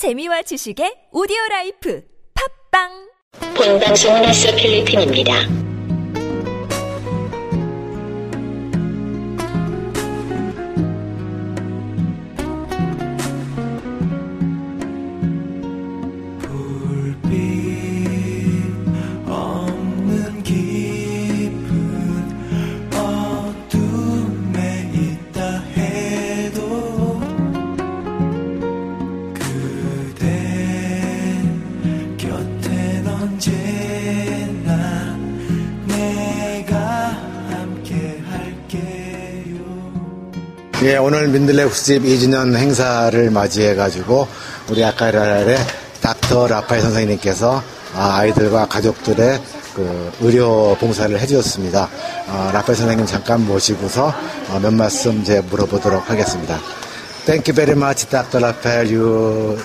재미와 지식의 오디오 라이프 팝빵 본 방송은 아스 필리핀입니다. 오늘 민들레 국집 2주년 행사를 맞이해가지고 우리 아까라의 닥터 라파엘 선생님께서 아, 아이들과 가족들의 그 의료 봉사를 해주셨습니다. 어, 라파엘 선생님 잠깐 모시고서 어, 몇 말씀 제 물어보도록 하겠습니다. Thank you very much, Dr. Rafael. You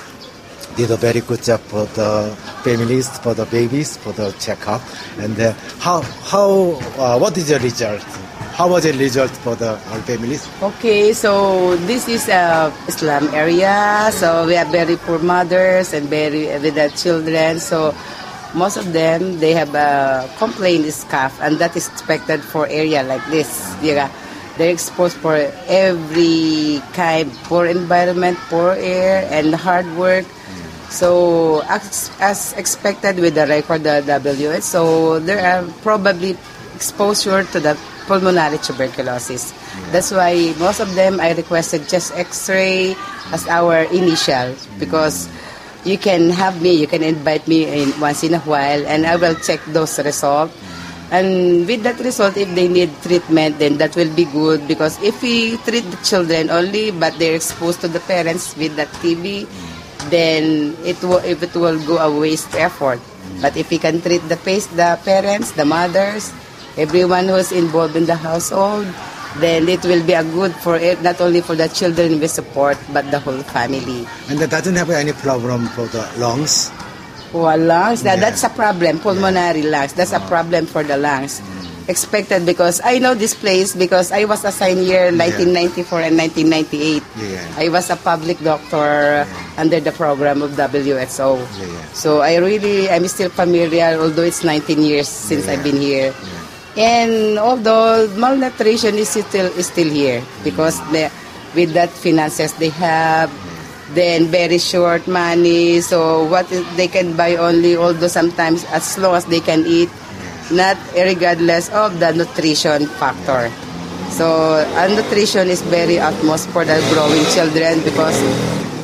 did a very good job for the families, for the babies, for the checkup. And uh, how, how, uh, what is the result? How was the result for the all families? Okay, so this is a slum area. So we have very poor mothers and very with the children. So most of them they have a complaint is cough, and that is expected for area like this. Yeah, they're exposed for every kind poor environment, poor air, and hard work. So as, as expected with the record the WHO, so there are probably exposure to the pulmonary tuberculosis. That's why most of them I requested just X-ray as mm. our initial because mm. you can have me, you can invite me in once in a while, and I will check those results. Mm. And with that result, if they need treatment, then that will be good because if we treat the children only, but they're exposed to the parents with that TB, then it will if it will go a waste effort. But if we can treat the face, the parents, the mothers, everyone who's involved in the household, then it will be a good for it, not only for the children we support, but the whole family. And that doesn't have any problem for the lungs. Oh, lungs, that, Yeah. that's a problem, pulmonary lungs. That's a ah. problem for the lungs. Mm. Expected because I know this place because I was assigned here in 1994 and 1998. Yeah. I was a public doctor under the program of. Yeah, yeah. So I really, I'm still familiar, although it's 19 years since I've been here. And although malnutrition is still is still here because the, with that finances they have, then very short money. So what is, they can buy only, although sometimes as long as they can eat, not regardless of the nutrition factor. So nutrition is very utmost for the growing children because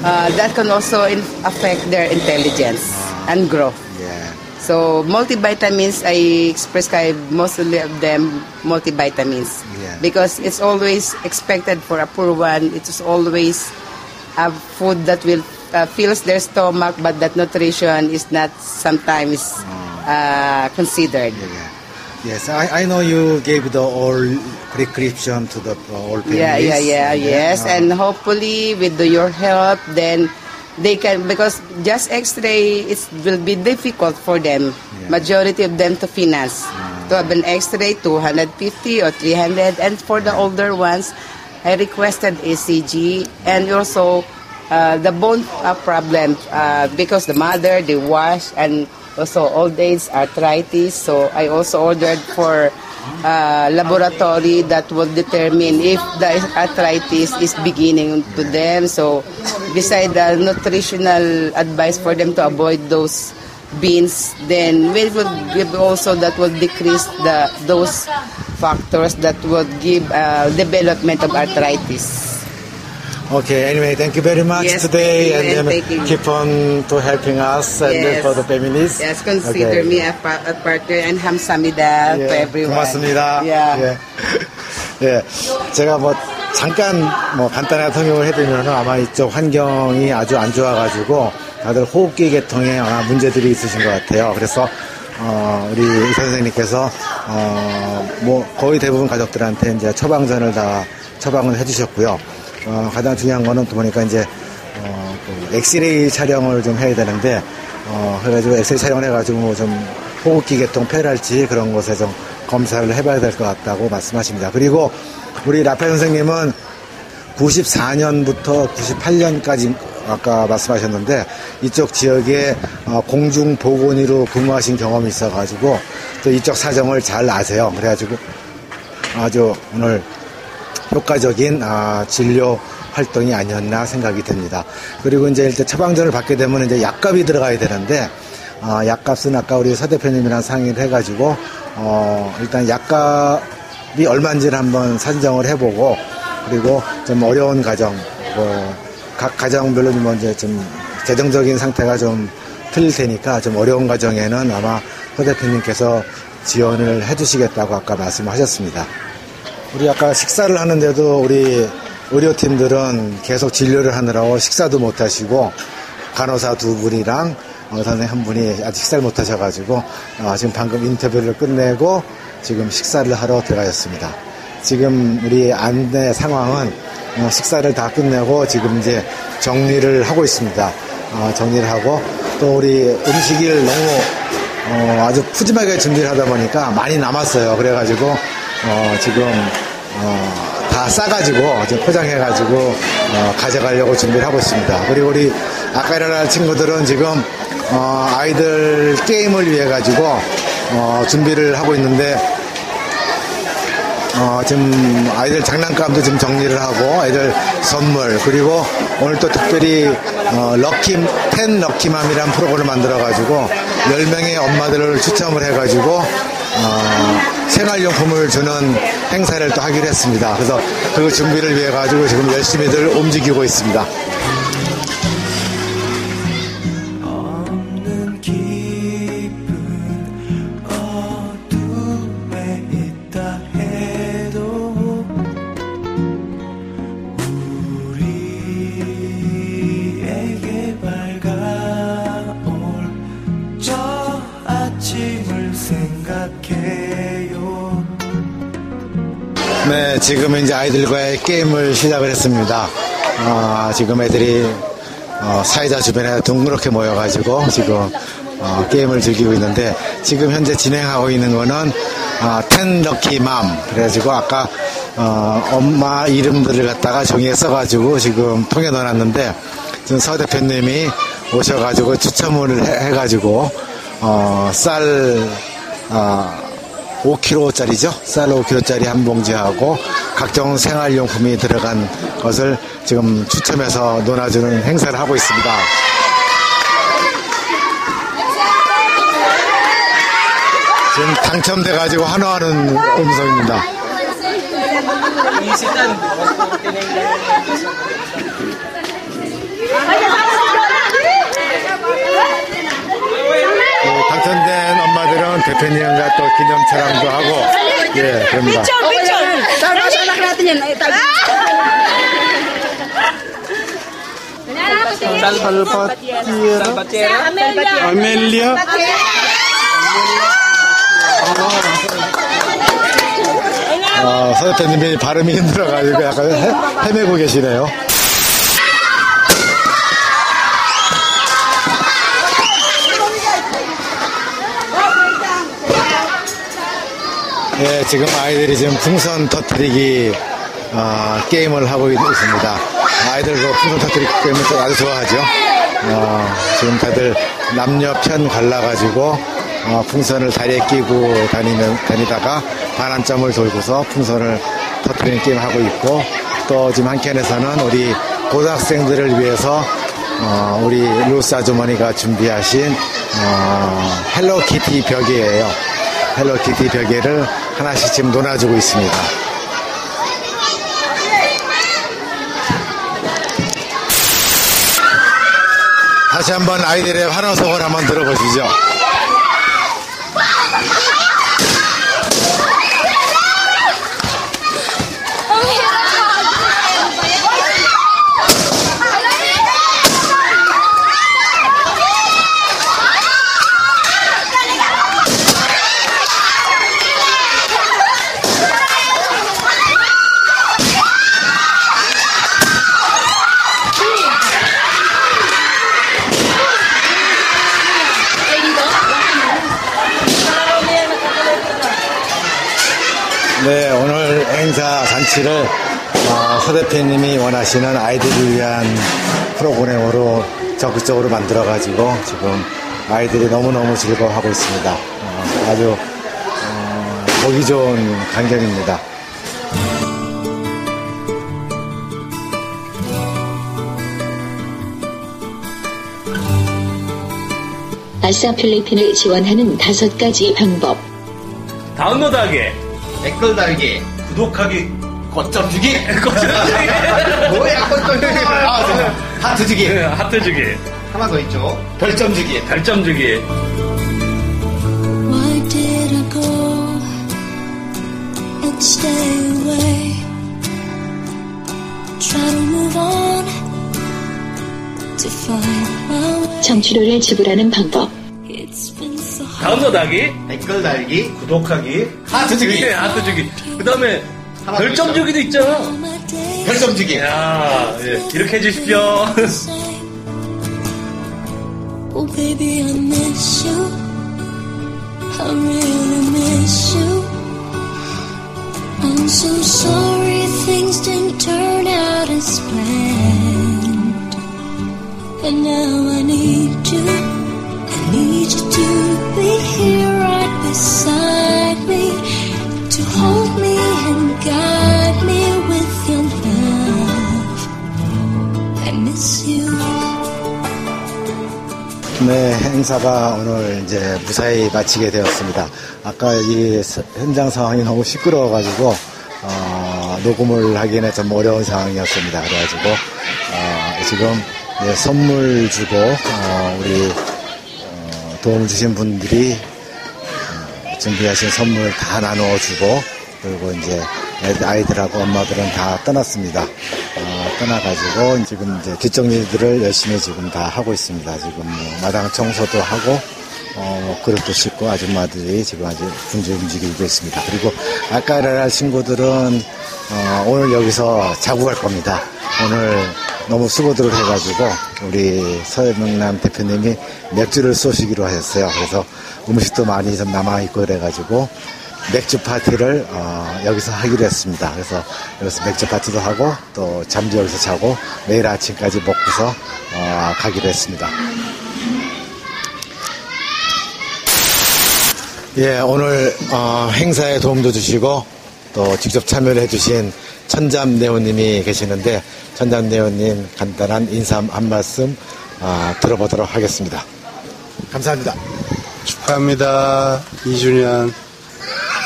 uh, that can also affect their intelligence and growth. Yeah. So multivitamins, I prescribe mostly of them multivitamins Yeah. because it's always expected for a poor one. It is always a food that will uh, fills their stomach, but that nutrition is not sometimes uh, considered. Yeah. Yes, I, I know you gave the all prescription to the all families. Yeah, yeah, yeah, yes. Uh, And hopefully, with the, your help, then they can because just X-ray it will be difficult for them. Yeah. Majority of them to finance to have an X-ray 250 or 300, and for the older ones, I requested ECG and also uh, the bone uh, problem uh, because the mother they wash and also old age arthritis. So I also ordered for uh, laboratory that will determine if the arthritis is beginning to them. So, beside the nutritional advice for them to avoid those beans, then we will give also that will decrease the those factors that will give uh, development of arthritis. Okay, anyway, thank you very much Yes, today you, and and keep on to helping us and Yes. for the families. Yes, consider Okay. me a, pa- a partner and hamsamida to 예, everyone. 고맙습니다. Yeah. 예. 예. 제가 뭐 잠깐 뭐 간단하게 설명을 해드리면 아마 이쪽 환경이 아주 안 좋아가지고 다들 호흡기 계통에 아마 문제들이 있으신 것 같아요. 그래서 어, 우리 의사 선생님께서 어, 뭐 거의 대부분 가족들한테 이제 처방전을 다 처방을 해주셨고요. 어, 가장 중요한 거는 또 보니까 이제 어, 그 엑스레이 촬영을 좀 해야 되는데 어, 그래가지고 엑스레이 촬영을 해가지고 좀 호흡기 계통 폐랄지 그런 곳에 좀 검사를 해봐야 될 것 같다고 말씀하십니다. 그리고 우리 라페 선생님은 94년부터 98년까지 아까 말씀하셨는데 이쪽 지역에 어, 공중 보건의로 근무하신 경험이 있어가지고 또 이쪽 사정을 잘 아세요. 그래가지고 아주 오늘 효과적인 아, 진료 활동이 아니었나 생각이 듭니다. 그리고 이제 일단 처방전을 받게 되면 이제 약값이 들어가야 되는데 아, 약값은 아까 우리 서 대표님이랑 상의를 해가지고 어, 일단 약값이 얼마인지를 한번 산정을 해보고 그리고 좀 어려운 가정 뭐, 각 가정별로 뭐 이제 좀 재정적인 상태가 좀 틀릴 테니까 좀 어려운 가정에는 아마 서 대표님께서 지원을 해주시겠다고 아까 말씀하셨습니다. 우리 아까 식사를 하는데도 우리 의료팀들은 계속 진료를 하느라고 식사도 못 하시고 간호사 두 분이랑 어, 선생님 한 분이 아직 식사를 못 하셔가지고 어, 지금 방금 인터뷰를 끝내고 지금 식사를 하러 들어가셨습니다. 지금 우리 안내 상황은 어, 식사를 다 끝내고 지금 이제 정리를 하고 있습니다. 어, 정리를 하고 또 우리 음식을 너무 어, 아주 푸짐하게 준비를 하다 보니까 많이 남았어요. 그래가지고 어, 지금 어, 다 싸가지고 지금 포장해가지고 어, 가져가려고 준비를 하고 있습니다. 그리고 우리 아까 일어날 친구들은 지금 어, 아이들 게임을 위해 가지고 어, 준비를 하고 있는데 어, 지금 아이들 장난감도 지금 정리를 하고 애들 선물 그리고 오늘 또 특별히 어, 럭키 텐 럭키맘이라는 프로그램을 만들어 가지고 10명의 엄마들을 추첨을 해 가지고 어, 생활용품을 주는 행사를 또 하기로 했습니다. 그래서 그 준비를 위해 가지고 지금 열심히들 움직이고 있습니다. 이제 아이들과의 게임을 시작을 했습니다. 아, 지금 애들이 어, 사이다 주변에 둥그렇게 모여가지고 지금 어, 게임을 즐기고 있는데 지금 현재 진행하고 있는 거는 아, 텐 럭키 맘 그래가지고 아까 어, 엄마 이름들을 갖다가 종이에 써가지고 지금 통에 넣어놨는데 지금 서 대표님이 오셔가지고 추첨을 해, 해가지고 어, 쌀 아, 5kg짜리죠. 쌀 5kg짜리 한 봉지하고 각종 생활용품이 들어간 것을 지금 추첨해서 논아주는 행사를 하고 있습니다. 지금 당첨돼가지고 환호하는 음성입니다. 예, 당첨된 대표님과 또 기념 촬영도 하고. 예 그럽니다. Yan. Ay, tabi. 아멜리아? 어, 서 대표님이 발음이 힘들어가지고 약간 헤, 헤매고 계시네요. 예, 지금 아이들이 지금 풍선 터뜨리기 어, 게임을 하고 있- 있습니다. 아이들 그 풍선 터뜨리기 게임을 또 아주 좋아하죠. 어, 지금 다들 남녀 편 갈라가지고 어, 풍선을 다리에 끼고 다니는, 다니다가 반환점을 돌고서 풍선을 터뜨리는 게임을 하고 있고 또 지금 한켠에서는 우리 고등학생들을 위해서 어, 우리 루스 아주머니가 준비하신 어, 헬로키티 베개예요. 헬로키티 베개를 하나씩 지금 노나주고 있습니다. 다시 한번 아이들의 환호성을 한번 들어보시죠. 잔치를 어, 서 대표님이 원하시는 아이들을 위한 프로그램으로 적극적으로 만들어가지고 지금 아이들이 너무너무 즐거워하고 있습니다. 어, 아주 어, 보기 좋은 광경입니다. 아싸 필리핀을 지원하는 다섯 가지 방법. 다운로드하기. 댓글 달기, 구독하기. 거점 주기. 거점 뭐야, 거점 주기. 아, 저, 하트 주기. 주기. 하트 주기. 하나 더 있죠. 별점 주기. 별점 주기. 청취료를 지불하는 방법. Hard. 다운로드 하기. 댓글 달기, 구독하기. 하트 주기. 네, 하트 주기. 그 다음에 별점 있죠. 주기도 있잖아. Days 별점 주기. 야, 예, 이렇게 해주십시오. the same. Oh, baby, I miss you. I really miss you. I'm so sorry things didn't turn out as planned. And now I need you. 네, 행사가 오늘 이제 무사히 마치게 되었습니다. 아까 이 서- 현장 상황이 너무 시끄러워가지고, 어, 녹음을 하기에는 좀 어려운 상황이었습니다. 그래가지고, 어, 지금 네, 선물 주고, 어, 우리, 어, 도움 주신 분들이 어, 준비하신 선물 다 나누어 주고, 그리고 이제 아이들하고 엄마들은 다 떠났습니다. 어, 떠나가지고 지금 이제 뒷정리들을 열심히 지금 다 하고 있습니다. 지금 뭐 마당 청소도 하고 어, 그릇도 씻고 아줌마들이 지금 아주 분주히 움직이고 있습니다. 그리고 아까 일어날 친구들은 어, 오늘 여기서 자고 갈 겁니다. 오늘 너무 수고들을 해가지고 우리 서해명남 대표님이 맥주를 쏘시기로 하셨어요. 그래서 음식도 많이 좀 남아있고 그래가지고 맥주 파티를 어, 여기서 하기로 했습니다. 그래서 여기서 맥주 파티도 하고 또 잠도 여기서 자고 내일 아침까지 먹고서 어, 가기로 했습니다. 예, 오늘 어, 행사에 도움도 주시고 또 직접 참여를 해주신 천잠 내원님이 계시는데 천잠 내원님 간단한 인사 한 말씀 어, 들어보도록 하겠습니다. 감사합니다. 축하합니다. 2주년.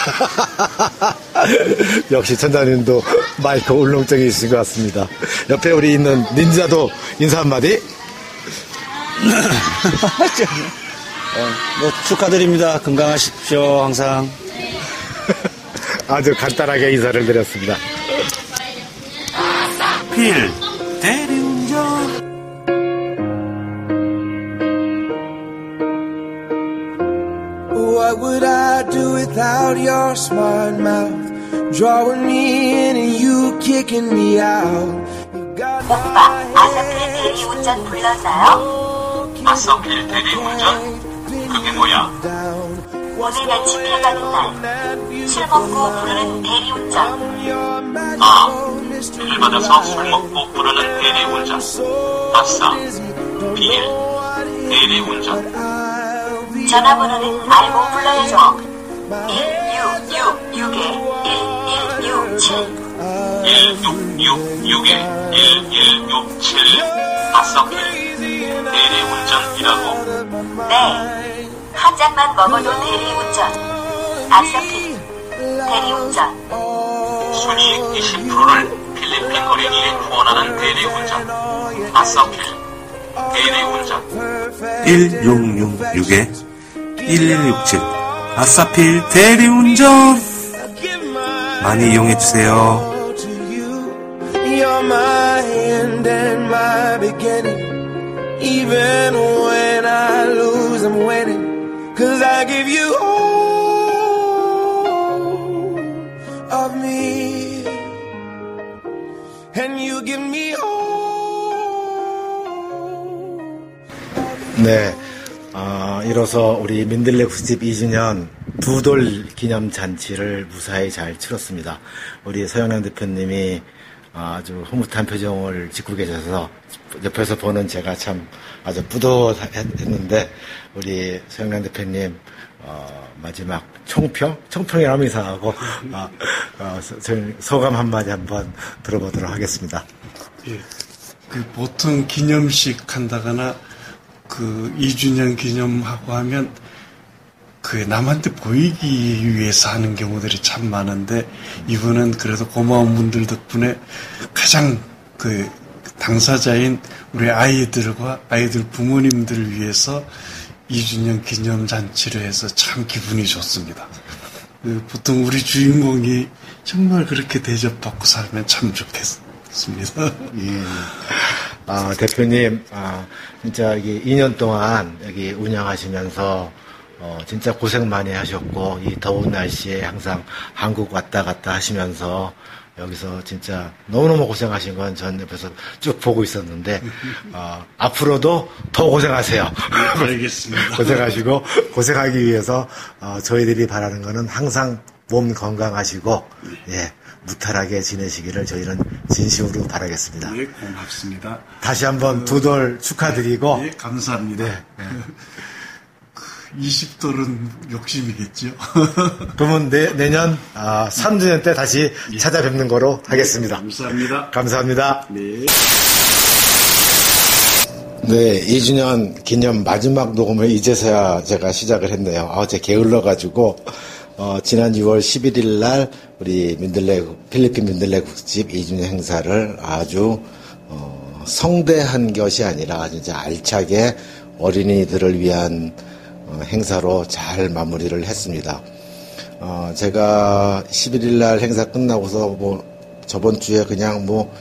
역시 천장님도 마이크 울렁증이 있으신 것 같습니다. 옆에 우리 있는 닌자도 인사 한마디? 뭐 축하드립니다. 건강하십시오. 항상. 아주 간단하게 인사를 드렸습니다. 필 Drawing me in and you kicking me out. You got 오빠, 아사필 대리 운전 불렀나요? 아싸필 대리 운전? 그게 뭐야? 오늘 같이 피해가는 날. 술 먹고 부르는 대리 운전. 아, 비를 받아서 술 먹고 부르는 대리 운전. 아싸, 비일, 대리 운전. 전화번호는 알고 불러야죠. 1666 에 1167. 1666에 1167. 아싸필, 대리운전이라고? 네. 한 잔만 먹어도 대리운전. 아사필 대리운전. 순이익 20%를 필리핀 어린이에 후원하는 대리운전. 아싸필, 대리운전. 1666에 1167 아싸필 대리운전 많이 이용해 주세요. You're my end and my beginning. Even when I lose, I'm winning. Cause I give you all of me. And you give me all. 네. 어, 이로써 우리 민들레 구집 2주년 두돌 기념 잔치를 무사히 잘 치렀습니다. 우리 서영남 대표님이 아주 흐뭇한 표정을 짓고 계셔서 옆에서 보는 제가 참 아주 뿌듯했는데 우리 서영란 대표님 어, 마지막 총평? 총평이라면 이상하고 어, 어, 소- 소감 한마디 한번 들어보도록 하겠습니다. 예. 그 보통 기념식 한다거나 그 2주년 기념하고 하면 그 남한테 보이기 위해서 하는 경우들이 참 많은데 이분은 그래도 고마운 분들 덕분에 가장 그 당사자인 우리 아이들과 아이들 부모님들을 위해서 2주년 기념 잔치를 해서 참 기분이 좋습니다. 그 보통 우리 주인공이 정말 그렇게 대접받고 살면 참 좋겠습니다. 예. 아, 대표님, 아, 진짜 여기 2년 동안 여기 운영하시면서 어, 진짜 고생 많이 하셨고, 이 더운 날씨에 항상 한국 왔다 갔다 하시면서 여기서 진짜 너무너무 고생하신 건 전 옆에서 쭉 보고 있었는데, 어, 앞으로도 더 고생하세요. 알겠습니다. 고생하시고, 고생하기 위해서, 어, 저희들이 바라는 거는 항상 몸 건강하시고, 예, 무탈하게 지내시기를 저희는 진심으로 바라겠습니다. 네, 고맙습니다. 다시 한번 두돌 축하드리고. 네, 감사합니다. 네, 20돌은 욕심이겠죠. 그러면 내, 내년 아, 3주년 때 다시 찾아뵙는 거로 하겠습니다. 감사합니다. 감사합니다. 네. 네, 2주년 기념 마지막 녹음을 이제서야 제가 시작을 했네요. 아, 어제 게을러가지고, 어, 지난 6월 11일 날 우리 민들레, 필리핀 민들레 국집 2주년 행사를 아주, 어, 성대한 것이 아니라 진짜 알차게 어린이들을 위한 어, 행사로 잘 마무리를 했습니다. 어, 제가 11일 날 행사 끝나고서 뭐 저번 주에 그냥 뭐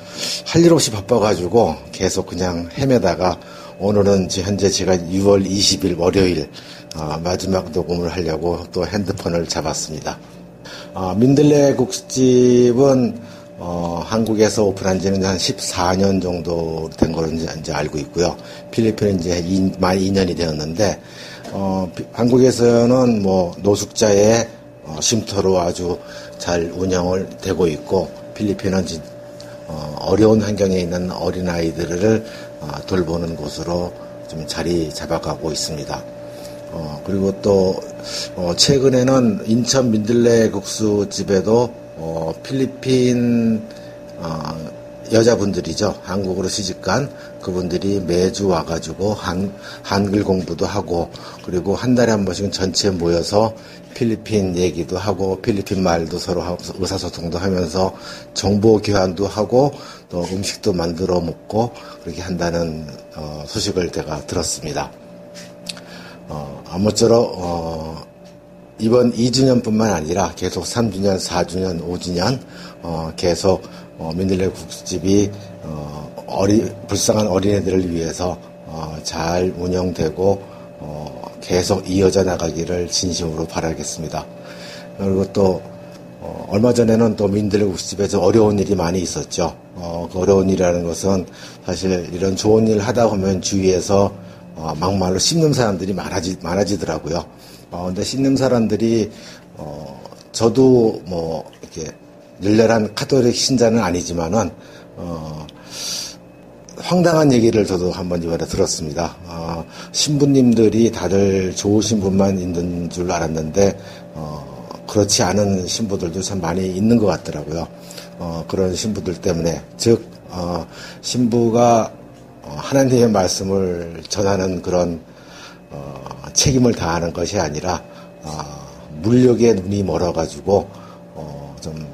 할 일 없이 바빠가지고 계속 그냥 헤매다가 오늘은 현재 제가 6월 20일 월요일 어, 마지막 녹음을 하려고 또 핸드폰을 잡았습니다. 어, 민들레 국집은 어, 한국에서 오픈한 지는 한 14년 정도 된 걸로 이제, 알고 있고요. 필리핀은 이제 이, 만 2년이 되었는데 어, 비- 한국에서는 뭐 노숙자의 어, 쉼터로 아주 잘 운영을 되고 있고 필리핀은 진- 어, 어려운 환경에 있는 어린 아이들을 어, 돌보는 곳으로 좀 자리 잡아가고 있습니다. 어, 그리고 또 어, 최근에는 인천 민들레 국수집에도 어, 필리핀 어, 여자분들이죠. 한국으로 시집간 그분들이 매주 와가지고 한, 한글 공부도 하고 그리고 한 달에 한 번씩은 전체 모여서 필리핀 얘기도 하고 필리핀 말도 서로 하고 의사소통도 하면서 정보 교환도 하고 또 음식도 만들어 먹고 그렇게 한다는 어, 소식을 제가 들었습니다. 어, 아무쪼록 어, 이번 2주년뿐만 아니라 계속 3주년, 4주년, 5주년 어, 계속 어, 민들레 국수집이 어, 어리, 불쌍한 어린애들을 위해서 어, 잘 운영되고 어, 계속 이어져 나가기를 진심으로 바라겠습니다. 그리고 또 어, 얼마 전에는 또 민들레 국수집에서 어려운 일이 많이 있었죠. 어, 그 어려운 일이라는 것은 사실 이런 좋은 일 하다 보면 주위에서 어, 막말로 씹는 사람들이 많아지, 많아지더라고요. 어, 근데 씹는 사람들이, 어, 저도 뭐, 이렇게, 열렬한 카톨릭 신자는 아니지만은, 어, 황당한 얘기를 저도 한번 이번에 들었습니다. 어, 신부님들이 다들 좋으신 분만 있는 줄 알았는데, 어, 그렇지 않은 신부들도 참 많이 있는 것 같더라고요. 어, 그런 신부들 때문에. 즉, 어, 신부가 어, 하나님의 말씀을 전하는 그런 어, 책임을 다하는 것이 아니라 어, 물력에 눈이 멀어가지고 어, 좀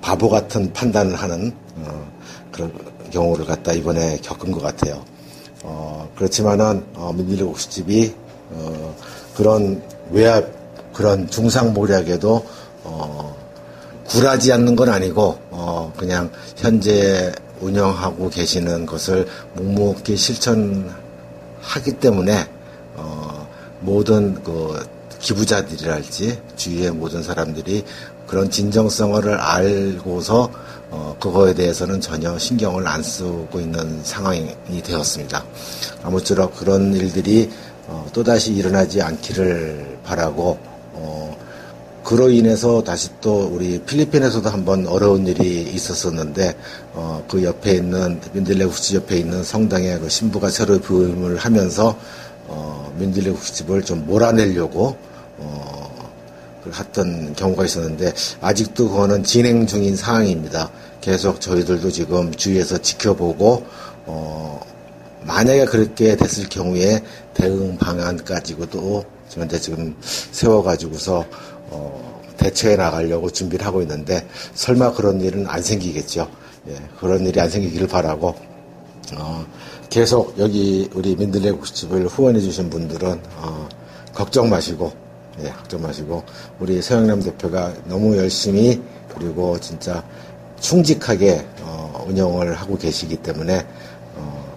바보 같은 판단을 하는 어, 그런 경우를 갖다 이번에 겪은 것 같아요. 어, 그렇지만은 어, 민들레 국수집이 어, 그런 외압 그런 중상모략에도 어, 굴하지 않는 건 아니고 어, 그냥 현재 운영하고 계시는 것을 묵묵히 실천하기 때문에 어, 모든 그 기부자들이랄지 주위의 모든 사람들이 그런 진정성을 알고서 어, 그거에 대해서는 전혀 신경을 안 쓰고 있는 상황이 되었습니다. 아무쪼록 그런 일들이 어, 또다시 일어나지 않기를 바라고 어, 그로 인해서 다시 또 우리 필리핀에서도 한번 어려운 일이 있었었는데 어, 그 옆에 있는 민들레 국집 옆에 있는 성당에 그 신부가 새로 부임을 하면서 어, 민들레 국집을 좀 몰아내려고 어, 그 했던 경우가 있었는데 아직도 그거는 진행 중인 상황입니다. 계속 저희들도 지금 주위에서 지켜보고 어, 만약에 그렇게 됐을 경우에 대응 방안 까지도 현재 지금 세워가지고서 어, 대처해 나가려고 준비를 하고 있는데 설마 그런 일은 안 생기겠죠. 예, 그런 일이 안 생기기를 바라고 어, 계속 여기 우리 민들레 국집을 후원해 주신 분들은 어, 걱정 마시고 예, 걱정 마시고 우리 서영남 대표가 너무 열심히 그리고 진짜 충직하게 어, 운영을 하고 계시기 때문에 어,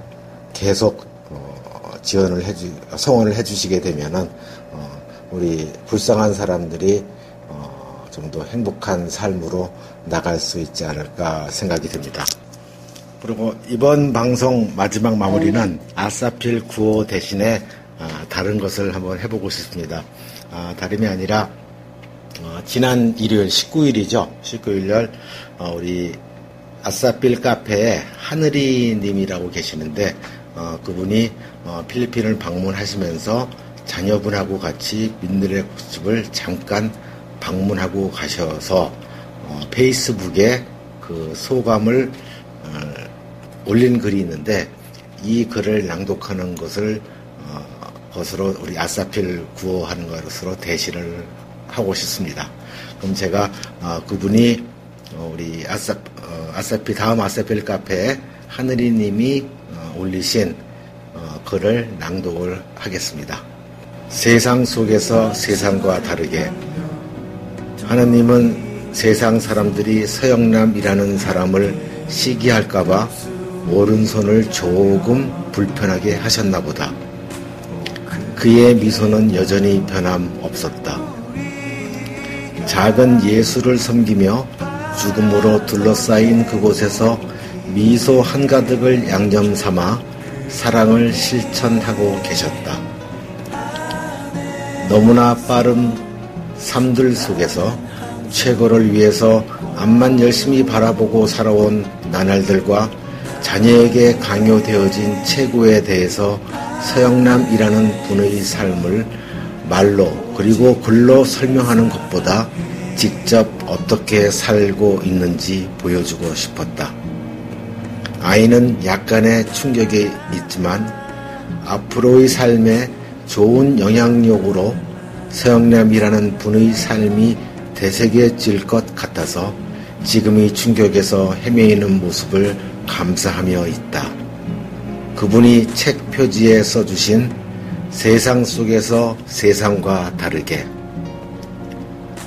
계속 어, 지원을 해주 성원을 해주시게 되면은 어, 우리 불쌍한 사람들이 어, 좀 더 행복한 삶으로 나갈 수 있지 않을까 생각이 듭니다. 그리고 이번 방송 마지막 마무리는 아사필 구호 대신에 아, 다른 것을 한번 해보고 싶습니다. 아, 다름이 아니라 어, 지난 일요일 19일이죠. 19일 어, 우리 아사필 카페에 하늘이 님이라고 계시는데 어, 그분이 어, 필리핀을 방문하시면서 자녀분하고 같이 민들레 국집을 잠깐 방문하고 가셔서 어, 페이스북에 그 소감을 어, 올린 글이 있는데 이 글을 낭독하는 것을 어, 것으로 우리 아사필 구호하는 것으로 대신을 하고 싶습니다. 그럼 제가 어, 그분이 어, 우리 아사 어, 아사필 다음 아사필 카페에 하늘이님이 어, 올리신 어, 글을 낭독을 하겠습니다. 세상 속에서 세상과 다르게 하느님은 세상 사람들이 서영남이라는 사람을 시기할까봐 오른손을 조금 불편하게 하셨나 보다. 그의 미소는 여전히 변함없었다. 작은 예수를 섬기며 죽음으로 둘러싸인 그곳에서 미소 한가득을 양념 삼아 사랑을 실천하고 계셨다. 너무나 빠른 삶들 속에서 최고를 위해서 앞만 열심히 바라보고 살아온 나날들과 자녀에게 강요되어진 최고에 대해서 서영남이라는 분의 삶을 말로 그리고 글로 설명하는 것보다 직접 어떻게 살고 있는지 보여주고 싶었다. 아이는 약간의 충격이 있지만 앞으로의 삶에 좋은 영향력으로 서영남이라는 분의 삶이 되새겨질 것 같아서 지금의 충격에서 헤매이는 모습을 감사하며 있다. 그분이 책 표지에 써주신 세상 속에서 세상과 다르게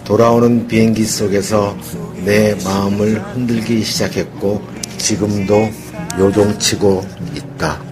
돌아오는 비행기 속에서 내 마음을 흔들기 시작했고 지금도 요동치고 있다.